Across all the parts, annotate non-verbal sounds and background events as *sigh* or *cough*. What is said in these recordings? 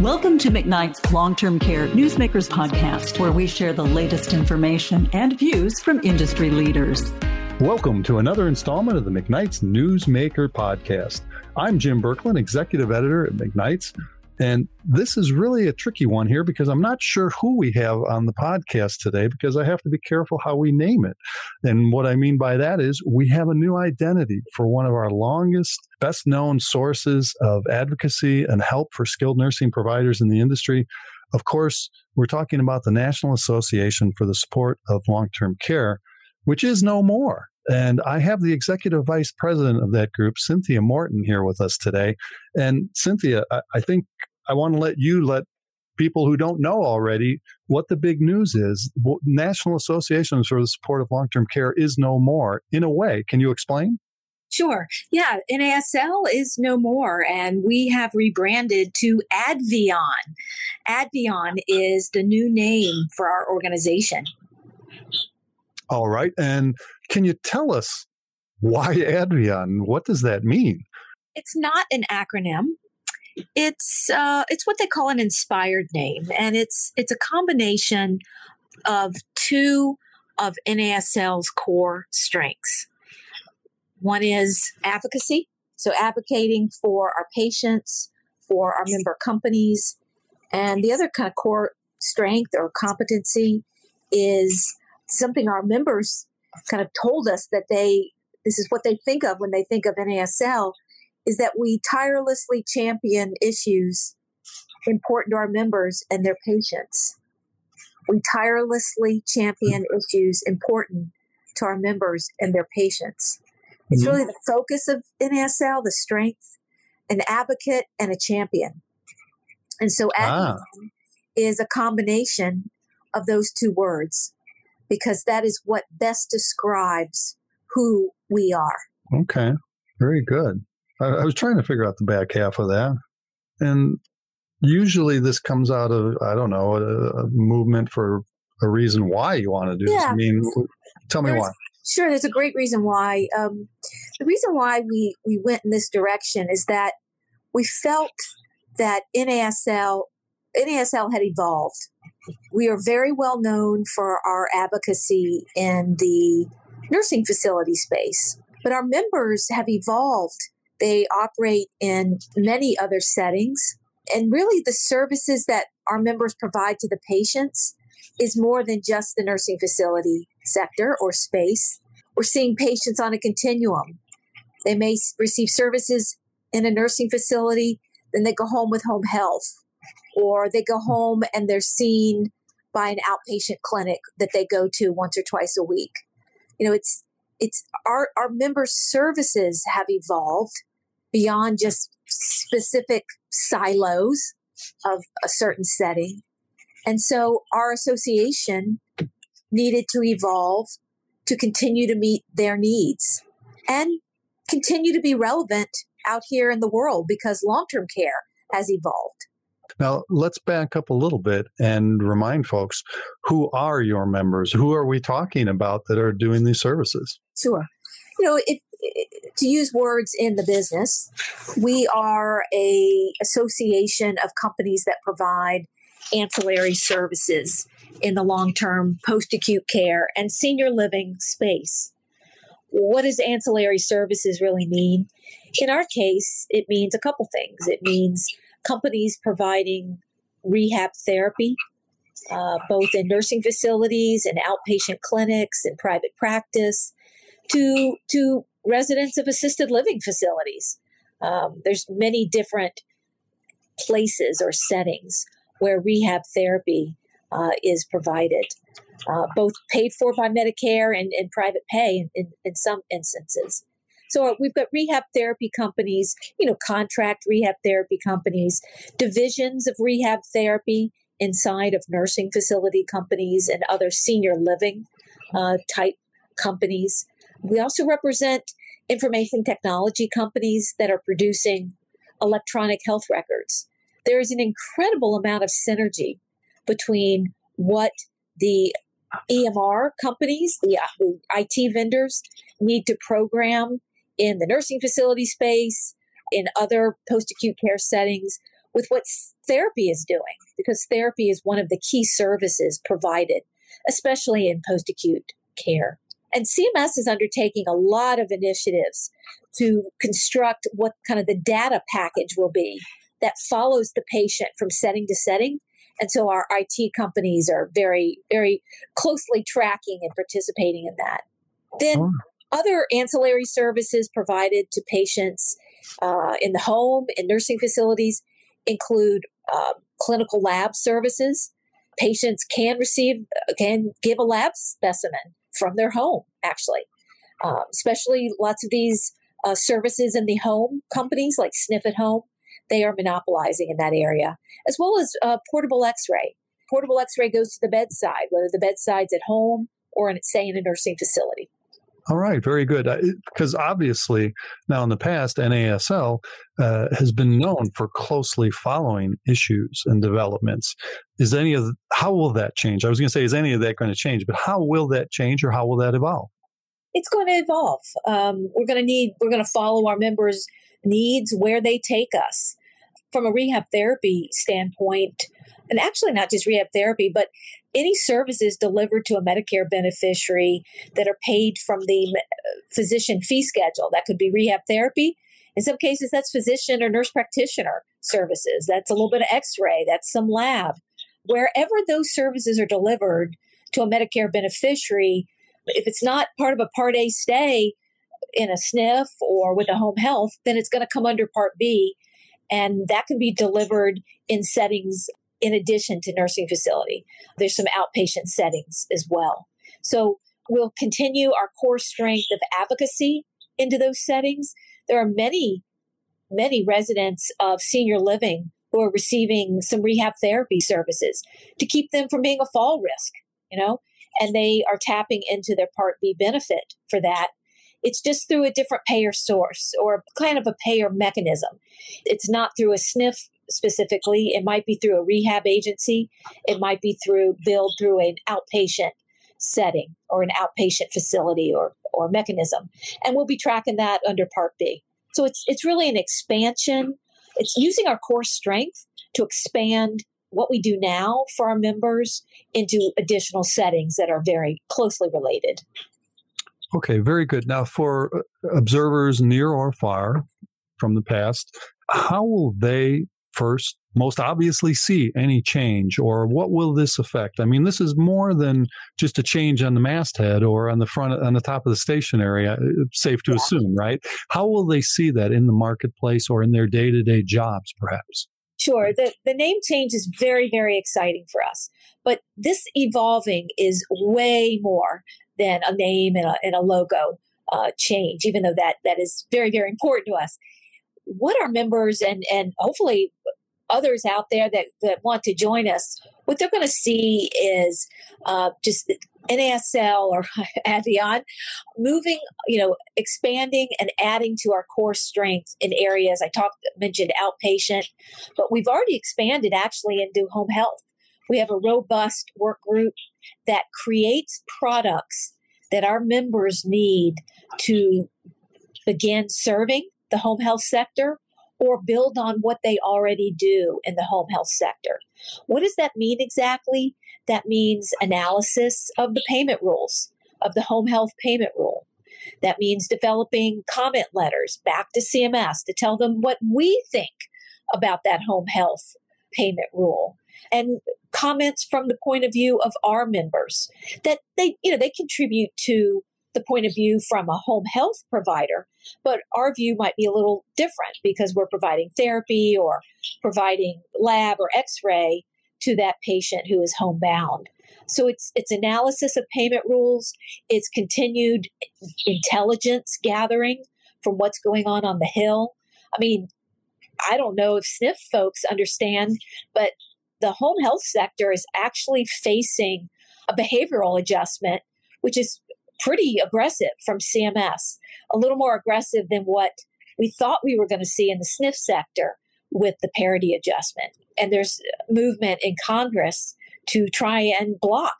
Welcome to McKnight's Long Term Care Newsmakers Podcast, where we share the latest information and views from industry leaders. Welcome to another installment of the McKnight's Newsmaker Podcast. I'm Jim Berklan, Executive Editor at McKnight's. And this is really a tricky one here because I'm not sure who we have on the podcast today because I have to be careful how we name it. And what I mean by that is we have a new identity for one of our longest, best known sources of advocacy and help for skilled nursing providers in the industry. Of course, we're talking about the National Association for the Support of Long Term Care, which is no more. And I have the executive vice president of that group, Cynthia Morton, here with us today. And Cynthia, I, I think I want to let you let people who don't know already what the big news is. National Associations for the Support of Long Term Care is no more. In a way, can you explain? Sure. Yeah, NASL is no more, and we have rebranded to Advion. Advion is the new name for our organization. All right. And can you tell us why Advion? What does that mean? It's not an acronym. It's uh, it's what they call an inspired name, and it's it's a combination of two of NASL's core strengths. One is advocacy, so advocating for our patients, for our member companies, and the other kind of core strength or competency is something our members kind of told us that they this is what they think of when they think of NASL is that we tirelessly champion issues important to our members and their patients. We tirelessly champion issues important to our members and their patients. It's mm-hmm. really the focus of NASL, the strength, an advocate and a champion. And so ah. is a combination of those two words because that is what best describes who we are. Okay, very good. I, I was trying to figure out the back half of that. And usually this comes out of, I don't know, a, a movement for a reason why you want to do yeah. this. I mean, tell me there's, why. Sure, there's a great reason why. Um, the reason why we, we went in this direction is that we felt that NASL, NASL had evolved we are very well known for our advocacy in the nursing facility space, but our members have evolved. They operate in many other settings. And really, the services that our members provide to the patients is more than just the nursing facility sector or space. We're seeing patients on a continuum. They may receive services in a nursing facility, then they go home with home health or they go home and they're seen by an outpatient clinic that they go to once or twice a week. You know, it's it's our our member services have evolved beyond just specific silos of a certain setting. And so our association needed to evolve to continue to meet their needs and continue to be relevant out here in the world because long term care has evolved. Now, let's back up a little bit and remind folks who are your members? Who are we talking about that are doing these services? Sure. You know, if, to use words in the business, we are a association of companies that provide ancillary services in the long-term post-acute care and senior living space. What does ancillary services really mean? In our case, it means a couple things. It means companies providing rehab therapy, uh, both in nursing facilities and outpatient clinics and private practice, to to residents of assisted living facilities. Um, there's many different places or settings where rehab therapy uh, is provided, uh, both paid for by Medicare and, and private pay in, in, in some instances. So we've got rehab therapy companies, you know, contract rehab therapy companies, divisions of rehab therapy inside of nursing facility companies and other senior living uh, type companies. We also represent information technology companies that are producing electronic health records. There is an incredible amount of synergy between what the EMR companies, the, the IT vendors need to program in the nursing facility space, in other post acute care settings, with what therapy is doing, because therapy is one of the key services provided, especially in post acute care. And CMS is undertaking a lot of initiatives to construct what kind of the data package will be that follows the patient from setting to setting. And so our IT companies are very, very closely tracking and participating in that. Then. Other ancillary services provided to patients uh, in the home, in nursing facilities, include uh, clinical lab services. Patients can receive, can give a lab specimen from their home, actually. Um, especially lots of these uh, services in the home companies like Sniff at Home, they are monopolizing in that area, as well as uh, portable x ray. Portable x ray goes to the bedside, whether the bedside's at home or, in, say, in a nursing facility. All right, very good. Because obviously, now in the past, NASL uh, has been known for closely following issues and developments. Is any of how will that change? I was going to say, is any of that going to change? But how will that change, or how will that evolve? It's going to evolve. Um, we're going to need. We're going to follow our members' needs where they take us. From a rehab therapy standpoint, and actually not just rehab therapy, but any services delivered to a Medicare beneficiary that are paid from the uh, physician fee schedule. That could be rehab therapy. In some cases, that's physician or nurse practitioner services. That's a little bit of x ray, that's some lab. Wherever those services are delivered to a Medicare beneficiary, if it's not part of a Part A stay in a SNF or with a home health, then it's going to come under Part B. And that can be delivered in settings in addition to nursing facility. There's some outpatient settings as well. So we'll continue our core strength of advocacy into those settings. There are many, many residents of senior living who are receiving some rehab therapy services to keep them from being a fall risk, you know, and they are tapping into their Part B benefit for that. It's just through a different payer source or kind of a payer mechanism. It's not through a SNF specifically. It might be through a rehab agency. It might be through billed through an outpatient setting or an outpatient facility or or mechanism. And we'll be tracking that under Part B. So it's it's really an expansion. It's using our core strength to expand what we do now for our members into additional settings that are very closely related. Okay, very good. Now, for uh, observers near or far from the past, how will they first most obviously see any change or what will this affect? I mean this is more than just a change on the masthead or on the front on the top of the station area uh, safe to yeah. assume right? How will they see that in the marketplace or in their day-to-day jobs perhaps? Sure. The, the name change is very very exciting for us but this evolving is way more than a name and a, and a logo uh, change even though that that is very very important to us. What our members and and hopefully others out there that, that want to join us, what they're going to see is uh, just NASL or *laughs* Advion moving, you know, expanding and adding to our core strength in areas I talked mentioned outpatient, but we've already expanded actually into home health. We have a robust work group that creates products that our members need to begin serving the home health sector or build on what they already do in the home health sector. What does that mean exactly? That means analysis of the payment rules, of the home health payment rule. That means developing comment letters back to CMS to tell them what we think about that home health payment rule and comments from the point of view of our members that they you know they contribute to the point of view from a home health provider, but our view might be a little different because we're providing therapy or providing lab or x-ray to that patient who is homebound. So it's it's analysis of payment rules, it's continued intelligence gathering from what's going on on the hill. I mean, I don't know if SNF folks understand, but the home health sector is actually facing a behavioral adjustment, which is pretty aggressive from CMS, a little more aggressive than what we thought we were going to see in the SNF sector with the parity adjustment. And there's movement in Congress to try and block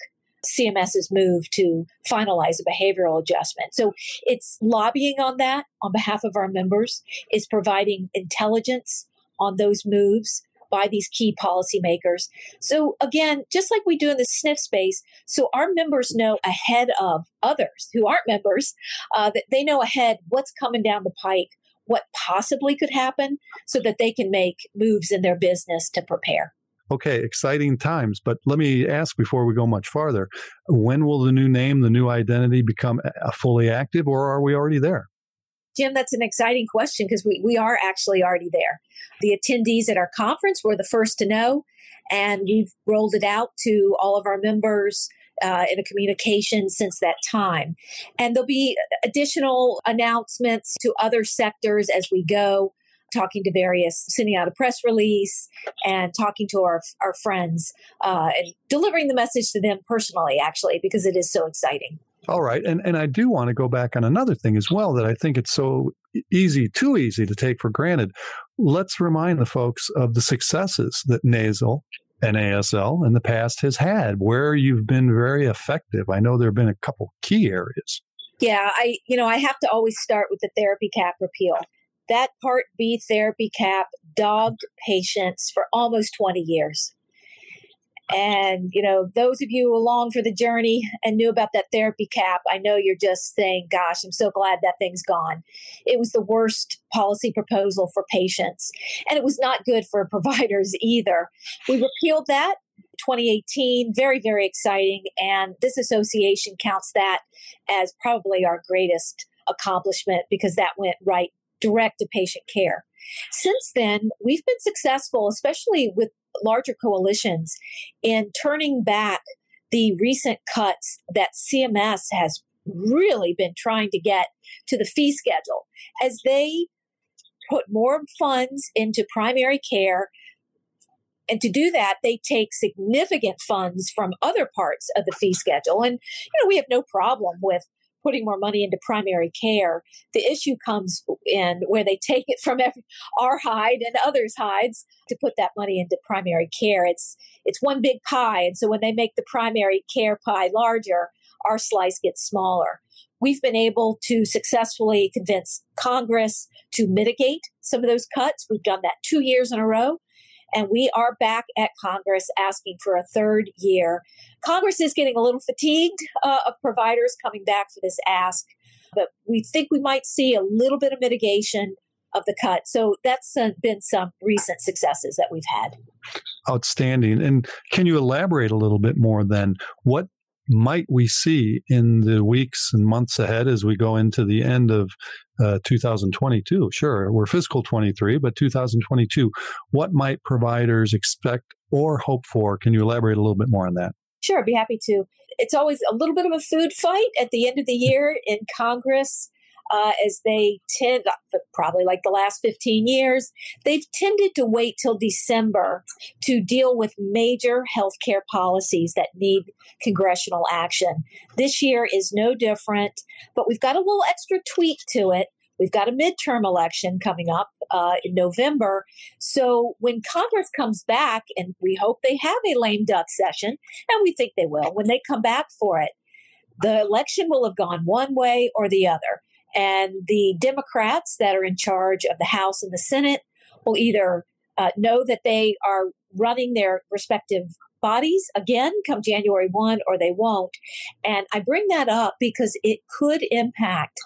CMS's move to finalize a behavioral adjustment. So it's lobbying on that on behalf of our members, is providing intelligence on those moves by these key policymakers. So, again, just like we do in the SNF space, so our members know ahead of others who aren't members, uh, that they know ahead what's coming down the pike, what possibly could happen, so that they can make moves in their business to prepare. Okay, exciting times. But let me ask before we go much farther when will the new name, the new identity become fully active, or are we already there? Jim, that's an exciting question because we, we are actually already there. The attendees at our conference were the first to know, and we've rolled it out to all of our members uh, in a communication since that time. And there'll be additional announcements to other sectors as we go, talking to various, sending out a press release and talking to our, our friends uh, and delivering the message to them personally, actually, because it is so exciting. All right. And, and I do want to go back on another thing as well that I think it's so easy, too easy to take for granted. Let's remind the folks of the successes that NASL NASL in the past has had, where you've been very effective. I know there have been a couple key areas. Yeah, I you know I have to always start with the therapy cap repeal. That Part B therapy cap dogged patients for almost 20 years. And, you know, those of you along for the journey and knew about that therapy cap, I know you're just saying, gosh, I'm so glad that thing's gone. It was the worst policy proposal for patients, and it was not good for *laughs* providers either. We repealed that 2018. Very, very exciting. And this association counts that as probably our greatest accomplishment because that went right direct to patient care. Since then, we've been successful, especially with larger coalitions in turning back the recent cuts that CMS has really been trying to get to the fee schedule as they put more funds into primary care. And to do that, they take significant funds from other parts of the fee schedule. And, you know, we have no problem with putting more money into primary care. The issue comes in where they take it from every, our hide and others' hides to put that money into primary care. It's it's one big pie, and so when they make the primary care pie larger, our slice gets smaller. We've been able to successfully convince Congress to mitigate some of those cuts. We've done that two years in a row. And we are back at Congress asking for a third year. Congress is getting a little fatigued uh, of providers coming back for this ask, but we think we might see a little bit of mitigation of the cut. So that's uh, been some recent successes that we've had. Outstanding. And can you elaborate a little bit more then? What might we see in the weeks and months ahead as we go into the end of uh, 2022? Sure, we're fiscal 23, but 2022. What might providers expect or hope for? Can you elaborate a little bit more on that? Sure, I'd be happy to. It's always a little bit of a food fight at the end of the year in Congress uh, as they tend, uh, probably like the last 15 years, they've tended to wait till December to deal with major healthcare policies that need congressional action. This year is no different, but we've got a little extra tweak to it. We've got a midterm election coming up uh, in November. So when Congress comes back, and we hope they have a lame duck session, and we think they will, when they come back for it, the election will have gone one way or the other. And the Democrats that are in charge of the House and the Senate will either uh, know that they are running their respective bodies again come January 1 or they won't. And I bring that up because it could impact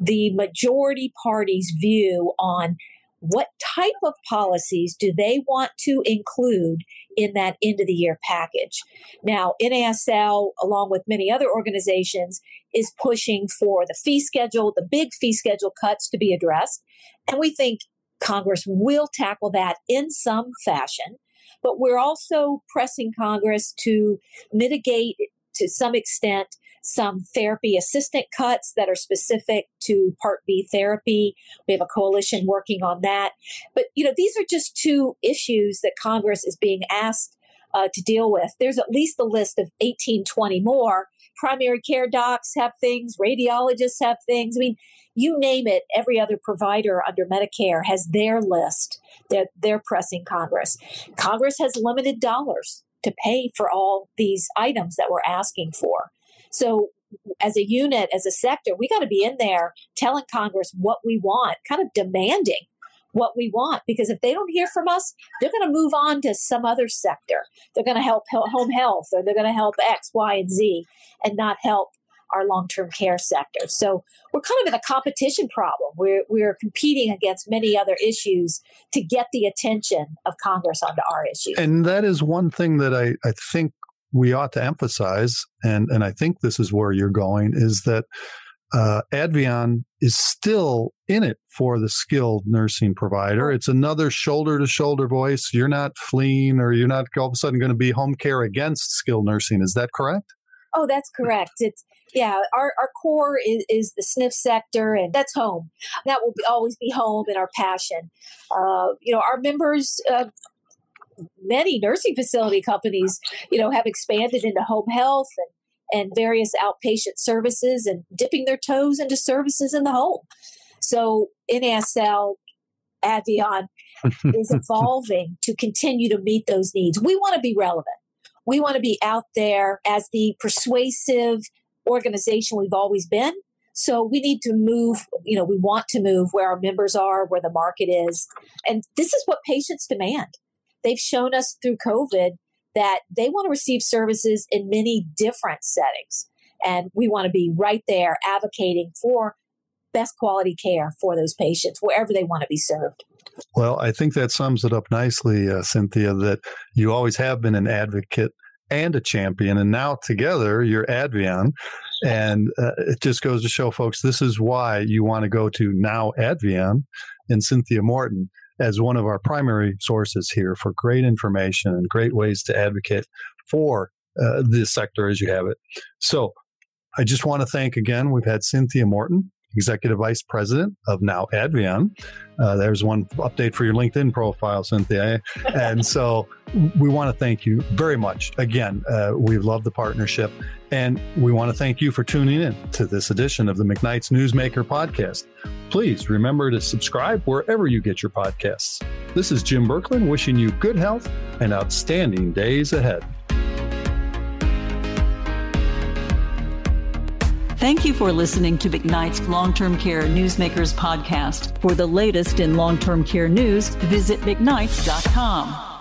the majority party's view on what type of policies do they want to include in that end of the year package? Now, NASL, along with many other organizations, is pushing for the fee schedule, the big fee schedule cuts to be addressed. And we think Congress will tackle that in some fashion. But we're also pressing Congress to mitigate to some extent some therapy assistant cuts that are specific to Part B therapy. We have a coalition working on that. But, you know, these are just two issues that Congress is being asked uh, to deal with. There's at least a list of 18, 20 more. Primary care docs have things, radiologists have things. I mean, you name it, every other provider under Medicare has their list that they're pressing Congress. Congress has limited dollars to pay for all these items that we're asking for. So as a unit, as a sector, we got to be in there telling Congress what we want, kind of demanding what we want because if they don't hear from us, they're going to move on to some other sector. They're going to help home health or they're going to help X, Y, and Z and not help our long-term care sector. So we're kind of in a competition problem. We're we're competing against many other issues to get the attention of Congress onto our issues. And that is one thing that I, I think we ought to emphasize, and, and I think this is where you're going, is that uh, Advion is still in it for the skilled nursing provider. It's another shoulder to shoulder voice. You're not fleeing or you're not all of a sudden going to be home care against skilled nursing. Is that correct? Oh, that's correct. It's yeah. Our our core is, is the SNF sector, and that's home. That will be, always be home and our passion. Uh, you know, our members. Uh, many nursing facility companies, you know, have expanded into home health and and various outpatient services and dipping their toes into services in the home. So NASL, Advion *laughs* is evolving to continue to meet those needs. We want to be relevant. We want to be out there as the persuasive organization we've always been. So we need to move, you know, we want to move where our members are, where the market is. And this is what patients demand. They've shown us through COVID that they want to receive services in many different settings. And we want to be right there advocating for best quality care for those patients wherever they want to be served. Well, I think that sums it up nicely, uh, Cynthia, that you always have been an advocate and a champion. And now together you're Advion. And uh, it just goes to show folks this is why you want to go to now Advion and Cynthia Morton as one of our primary sources here for great information and great ways to advocate for uh, this sector as you have it. So I just want to thank again, we've had Cynthia Morton, Executive Vice President of Now Advion. Uh, there's one update for your LinkedIn profile, Cynthia. And *laughs* so we want to thank you very much. Again, uh, we love the partnership. And we want to thank you for tuning in to this edition of the McKnight's Newsmaker podcast. Please remember to subscribe wherever you get your podcasts. This is Jim Berklan wishing you good health and outstanding days ahead. Thank you for listening to McKnight's Long Term Care Newsmakers podcast. For the latest in long term care news, visit McKnights.com.